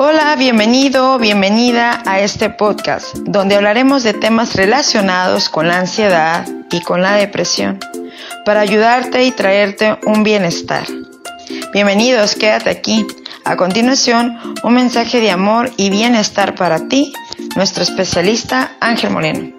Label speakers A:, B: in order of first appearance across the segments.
A: Hola, bienvenido, bienvenida a este podcast, donde hablaremos de temas relacionados con la ansiedad y con la depresión, para ayudarte y traerte un bienestar. Bienvenidos, quédate aquí. A continuación, un mensaje de amor y bienestar para ti, nuestro especialista Ángel Moreno.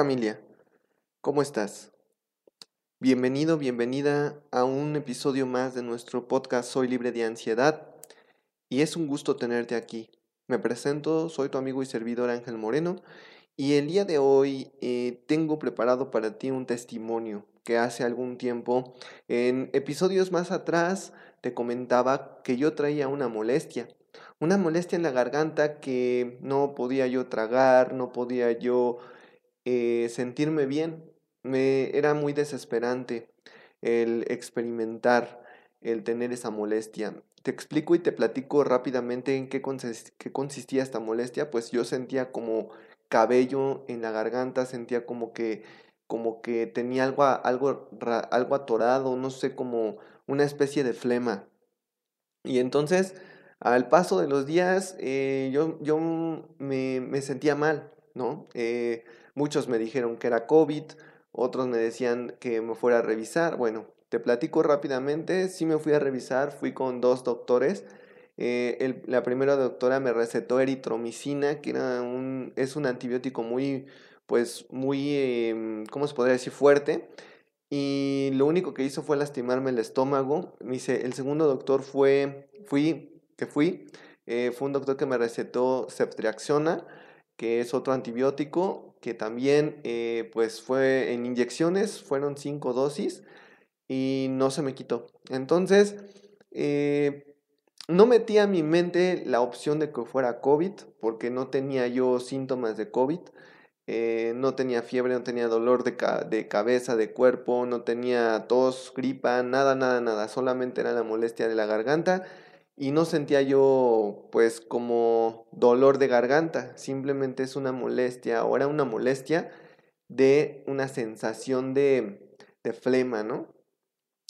B: Familia, ¿cómo estás? Bienvenido, bienvenida a un episodio más de nuestro podcast Soy libre de ansiedad y es un gusto tenerte aquí. Me presento, soy tu amigo y servidor Ángel Moreno y el día de hoy eh, tengo preparado para ti un testimonio que hace algún tiempo, en episodios más atrás, te comentaba que yo traía una molestia, una molestia en la garganta que no podía yo tragar, no podía yo eh, sentirme bien. Me era muy desesperante el experimentar, el tener esa molestia. Te explico y te platico rápidamente en qué, qué consistía esta molestia. Pues yo sentía como cabello en la garganta, sentía como que, como que tenía algo, algo, algo atorado, no sé, como una especie de flema. Y entonces, al paso de los días, eh, yo, yo me, me, sentía mal, ¿no? Eh, Muchos me dijeron que era COVID, otros me decían que me fuera a revisar. Bueno, te platico rápidamente, sí me fui a revisar, fui con dos doctores. Eh, la primera doctora me recetó eritromicina, que era un, es un antibiótico muy, pues muy, em, ¿cómo se podría decir? Fuerte. Y lo único que hizo fue lastimarme el estómago. Dice, el segundo doctor fue, fui, que fui, eh, fue un doctor que me recetó ceftriaxona, que es otro antibiótico, que también eh, pues fue en inyecciones, fueron cinco dosis y no se me quitó. Entonces, eh, no metí a mi mente la opción de que fuera COVID, porque no tenía yo síntomas de COVID. Eh, no tenía fiebre, no tenía dolor de, de, cabeza, de cuerpo, no tenía tos, gripa, nada, nada, nada. Solamente era la molestia de la garganta y no sentía yo pues como dolor de garganta, simplemente es una molestia, o era una molestia de una sensación de, de flema, ¿no?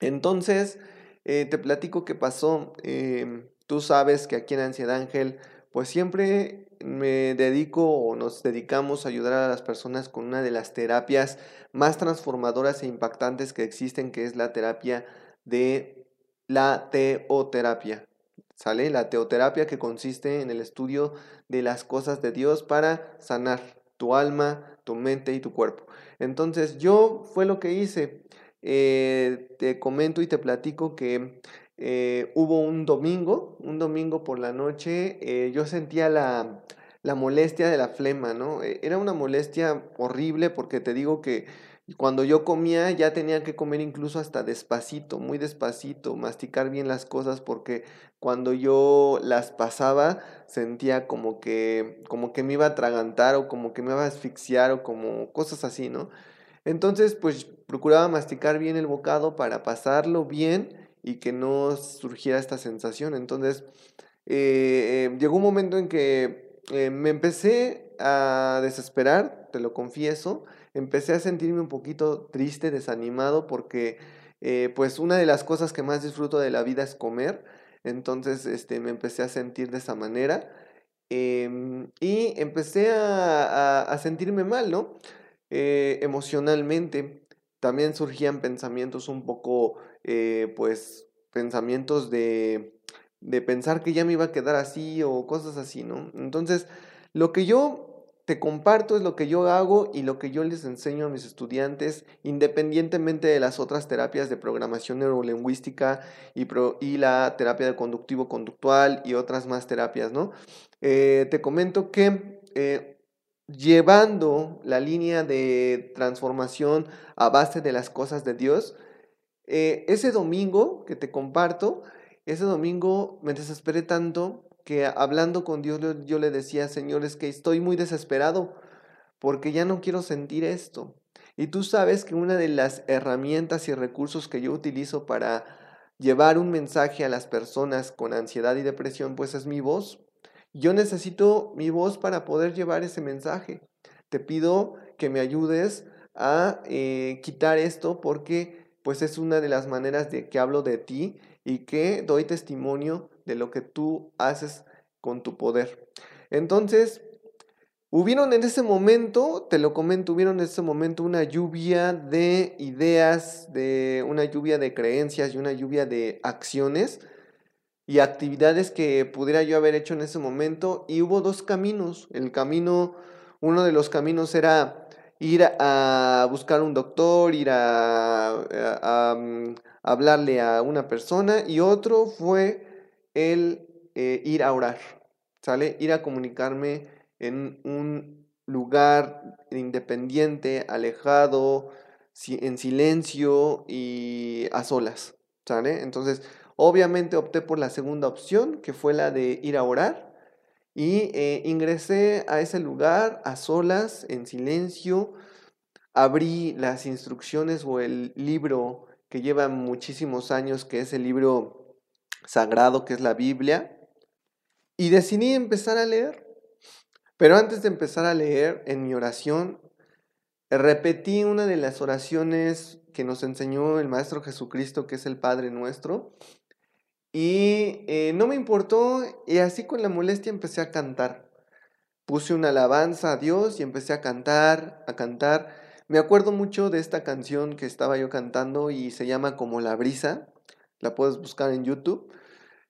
B: Entonces, eh, te platico qué pasó. Em, tú sabes que aquí en Ansiedad Ángel, pues siempre me dedico o nos dedicamos a ayudar a las personas con una de las terapias más transformadoras e impactantes que existen, que es la terapia de la teoterapia. ¿Sale? La teoterapia que consiste en el estudio de las cosas de Dios para sanar tu alma, tu mente y tu cuerpo. Entonces yo fue lo que hice. Eh, te comento y te platico que eh, hubo un domingo, un domingo por la noche, eh, yo sentía la, la molestia de la flema, ¿no? Era una molestia horrible porque te digo que cuando yo comía ya tenía que comer incluso hasta despacito, muy despacito, masticar bien las cosas porque cuando yo las pasaba sentía como que como que me iba a atragantar o como que me iba a asfixiar o como cosas así, ¿no? Entonces, pues procuraba masticar bien el bocado para pasarlo bien y que no surgiera esta sensación. Entonces, eh, eh, llegó un momento en que eh, me empecé a desesperar, te lo confieso, empecé a sentirme un poquito triste, desanimado, porque eh, pues una de las cosas que más disfruto de la vida es comer, entonces este, me empecé a sentir de esa manera em, y empecé a, sentirme mal, ¿no? Eh, emocionalmente también surgían pensamientos un poco, pues, pensamientos de, de pensar que ya me iba a quedar así o cosas así, ¿no? Entonces, lo que yo te comparto es lo que yo hago y lo que yo les enseño a mis estudiantes, independientemente de las otras terapias de programación neurolingüística y, y la terapia de conductivo-conductual y otras más terapias, ¿no? Eh, te comento que eh, llevando la línea de transformación a base de las cosas de Dios, eh, ese domingo que te comparto, ese domingo me desesperé tanto que hablando con Dios yo le decía, Señor, es que estoy muy desesperado porque ya no quiero sentir esto. Y tú sabes que una de las herramientas y recursos que yo utilizo para llevar un mensaje a las personas con ansiedad y depresión, pues es mi voz. Yo necesito mi voz para poder llevar ese mensaje. te pido que me ayudes a eh, quitar esto porque pues es una de las maneras de que hablo de ti y que doy testimonio de lo que tú haces con tu poder. Entonces, hubieron en ese momento, te lo comento, hubieron en ese momento una lluvia de ideas, de una lluvia de creencias y una lluvia de acciones y actividades que pudiera yo haber hecho en ese momento y hubo dos caminos. El camino, uno de los caminos era ir a buscar un doctor, ir a, mm, hablarle a una persona y otro fue el eh, ir a orar, ¿sale? Ir a comunicarme en un lugar independiente, alejado, en silencio y a solas, ¿sale? Entonces, obviamente opté por la segunda opción, que fue la de ir a orar. Y eh, ingresé a ese lugar a solas, en silencio, abrí las instrucciones o el libro que lleva muchísimos años, que es el libro sagrado, que es la Biblia, y decidí empezar a leer. Pero antes de empezar a leer, en mi oración, repetí una de las oraciones que nos enseñó el Maestro Jesucristo, que es el Padre nuestro, y eh, no me importó y así con la molestia empecé a cantar. Puse una alabanza a Dios y empecé a cantar, a cantar. Me acuerdo mucho de esta canción que estaba yo cantando y se llama Como la brisa. La puedes buscar en YouTube.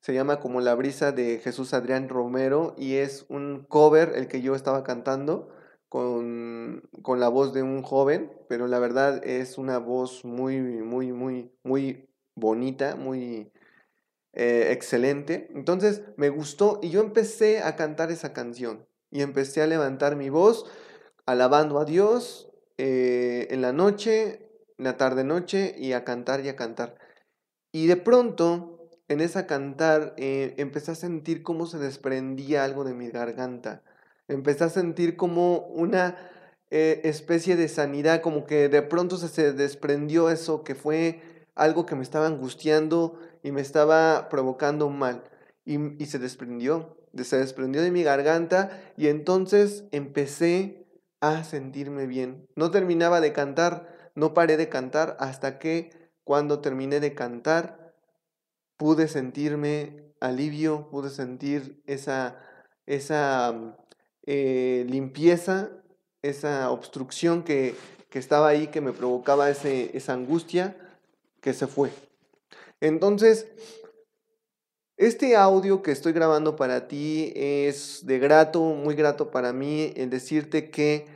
B: Se llama Como la brisa de Jesús Adrián Romero y es un cover el que yo estaba cantando con, con la voz de un joven, pero la verdad es una voz muy, muy, muy, muy bonita, muy, eh, excelente. Entonces me gustó y yo empecé a cantar esa canción y empecé a levantar mi voz alabando a Dios eh, en la noche, en la tarde-noche y a cantar y a cantar. Y de pronto, en esa cantar, eh, empecé a sentir cómo se desprendía algo de mi garganta. Empecé a sentir como una especie de sanidad, como que de pronto se desprendió eso que fue algo que me estaba angustiando y me estaba provocando mal. Y, se desprendió, se desprendió de mi garganta y entonces empecé a sentirme bien. No terminaba de cantar, no paré de cantar hasta que cuando terminé de cantar pude sentirme alivio, pude sentir esa, esa eh, limpieza, esa obstrucción que, que, estaba ahí, que me provocaba ese, esa angustia, que se fue. Entonces, este audio que estoy grabando para ti es de grato, muy grato para mí, en decirte que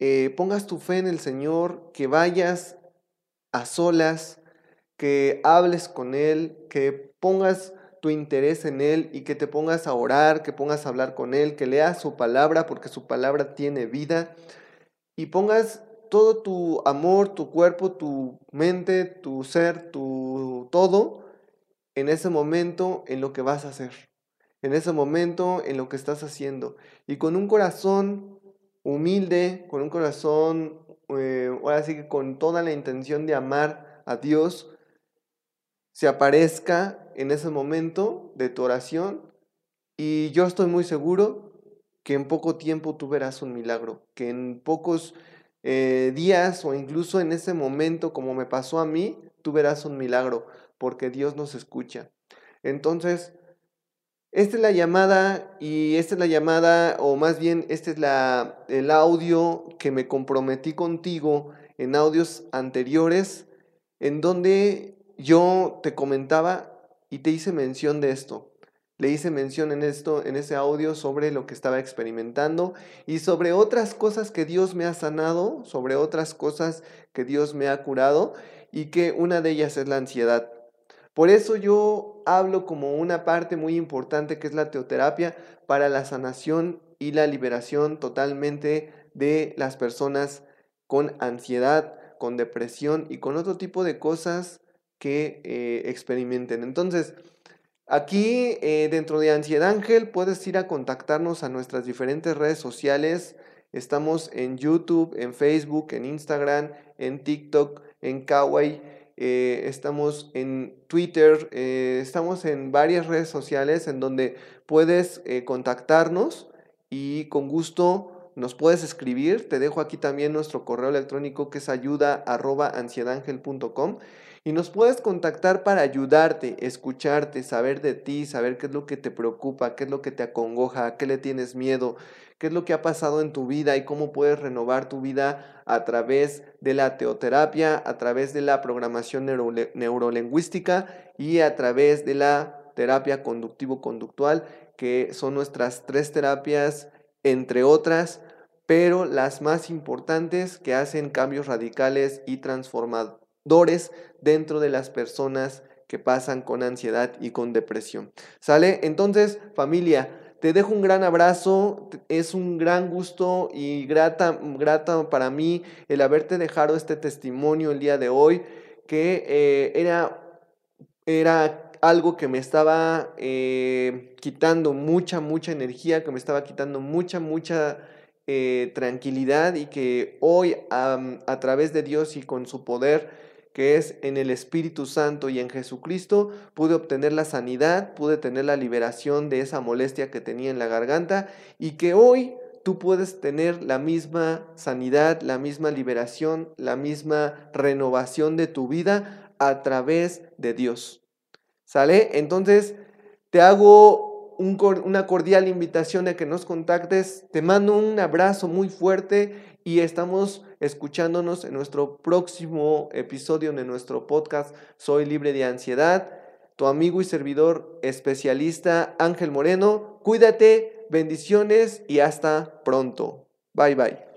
B: eh, pongas tu fe en el Señor, que vayas a solas, que hables con Él, que pongas tu interés en Él y que te pongas a orar, que pongas a hablar con Él, que leas su palabra, porque su palabra tiene vida, y pongas todo tu amor, tu cuerpo, tu mente, tu ser, tu todo, en ese momento en lo que vas a hacer, en ese momento en lo que estás haciendo. Y con un corazón humilde, con un corazón, eh, ahora sí que con toda la intención de amar a Dios, se aparezca en ese momento de tu oración. Y yo estoy muy seguro que en poco tiempo tú verás un milagro, que en pocos eh, días o incluso en ese momento, como me pasó a mí, tú verás un milagro, porque Dios nos escucha. Entonces, esta es la llamada y esta es la llamada, o más bien, este es la, el audio que me comprometí contigo en audios anteriores, en donde yo te comentaba y te hice mención de esto. Le hice mención en esto, en ese audio, sobre lo que estaba experimentando y sobre otras cosas que Dios me ha sanado, sobre otras cosas que Dios me ha curado y que una de ellas es la ansiedad. Por eso yo hablo como una parte muy importante que es la teoterapia para la sanación y la liberación totalmente de las personas con ansiedad, con depresión y con otro tipo de cosas que eh, experimenten. Entonces, Aquí eh, dentro de Ansiedad Ángel puedes ir a contactarnos a nuestras diferentes redes sociales. Estamos en YouTube, en Facebook, en Instagram, en TikTok, en Kawaii. Eh, estamos en Twitter, eh, estamos en varias redes sociales en donde puedes contactarnos y con gusto nos puedes escribir. Te dejo aquí también nuestro correo electrónico que es ayuda y nos puedes contactar para ayudarte, escucharte, saber de ti, saber qué es lo que te preocupa, qué es lo que te acongoja, qué le tienes miedo, qué es lo que ha pasado en tu vida y cómo puedes renovar tu vida a través de la teoterapia, a través de la programación neurolingüística y a través de la terapia conductivo-conductual, que son nuestras tres terapias, entre otras, pero las más importantes que hacen cambios radicales y transformadores dentro de las personas que pasan con ansiedad y con depresión. ¿Sale? Entonces, familia, te dejo un gran abrazo, es un gran gusto y grata, grata para mí el haberte dejado este testimonio el día de hoy, que eh, era, era algo que me estaba eh, quitando mucha, mucha energía, que me estaba quitando mucha, mucha eh, tranquilidad y que hoy a través de Dios y con su poder que es en el Espíritu Santo y en Jesucristo, pude obtener la sanidad, pude tener la liberación de esa molestia que tenía en la garganta y que hoy tú puedes tener la misma sanidad, la misma liberación, la misma renovación de tu vida a través de Dios. ¿Sale? Entonces, te hago una cordial invitación a que nos contactes. Te mando un abrazo muy fuerte y estamos escuchándonos en nuestro próximo episodio de nuestro podcast Soy libre de ansiedad. Tu amigo y servidor especialista Ángel Moreno. Cuídate, bendiciones y hasta pronto. Bye bye.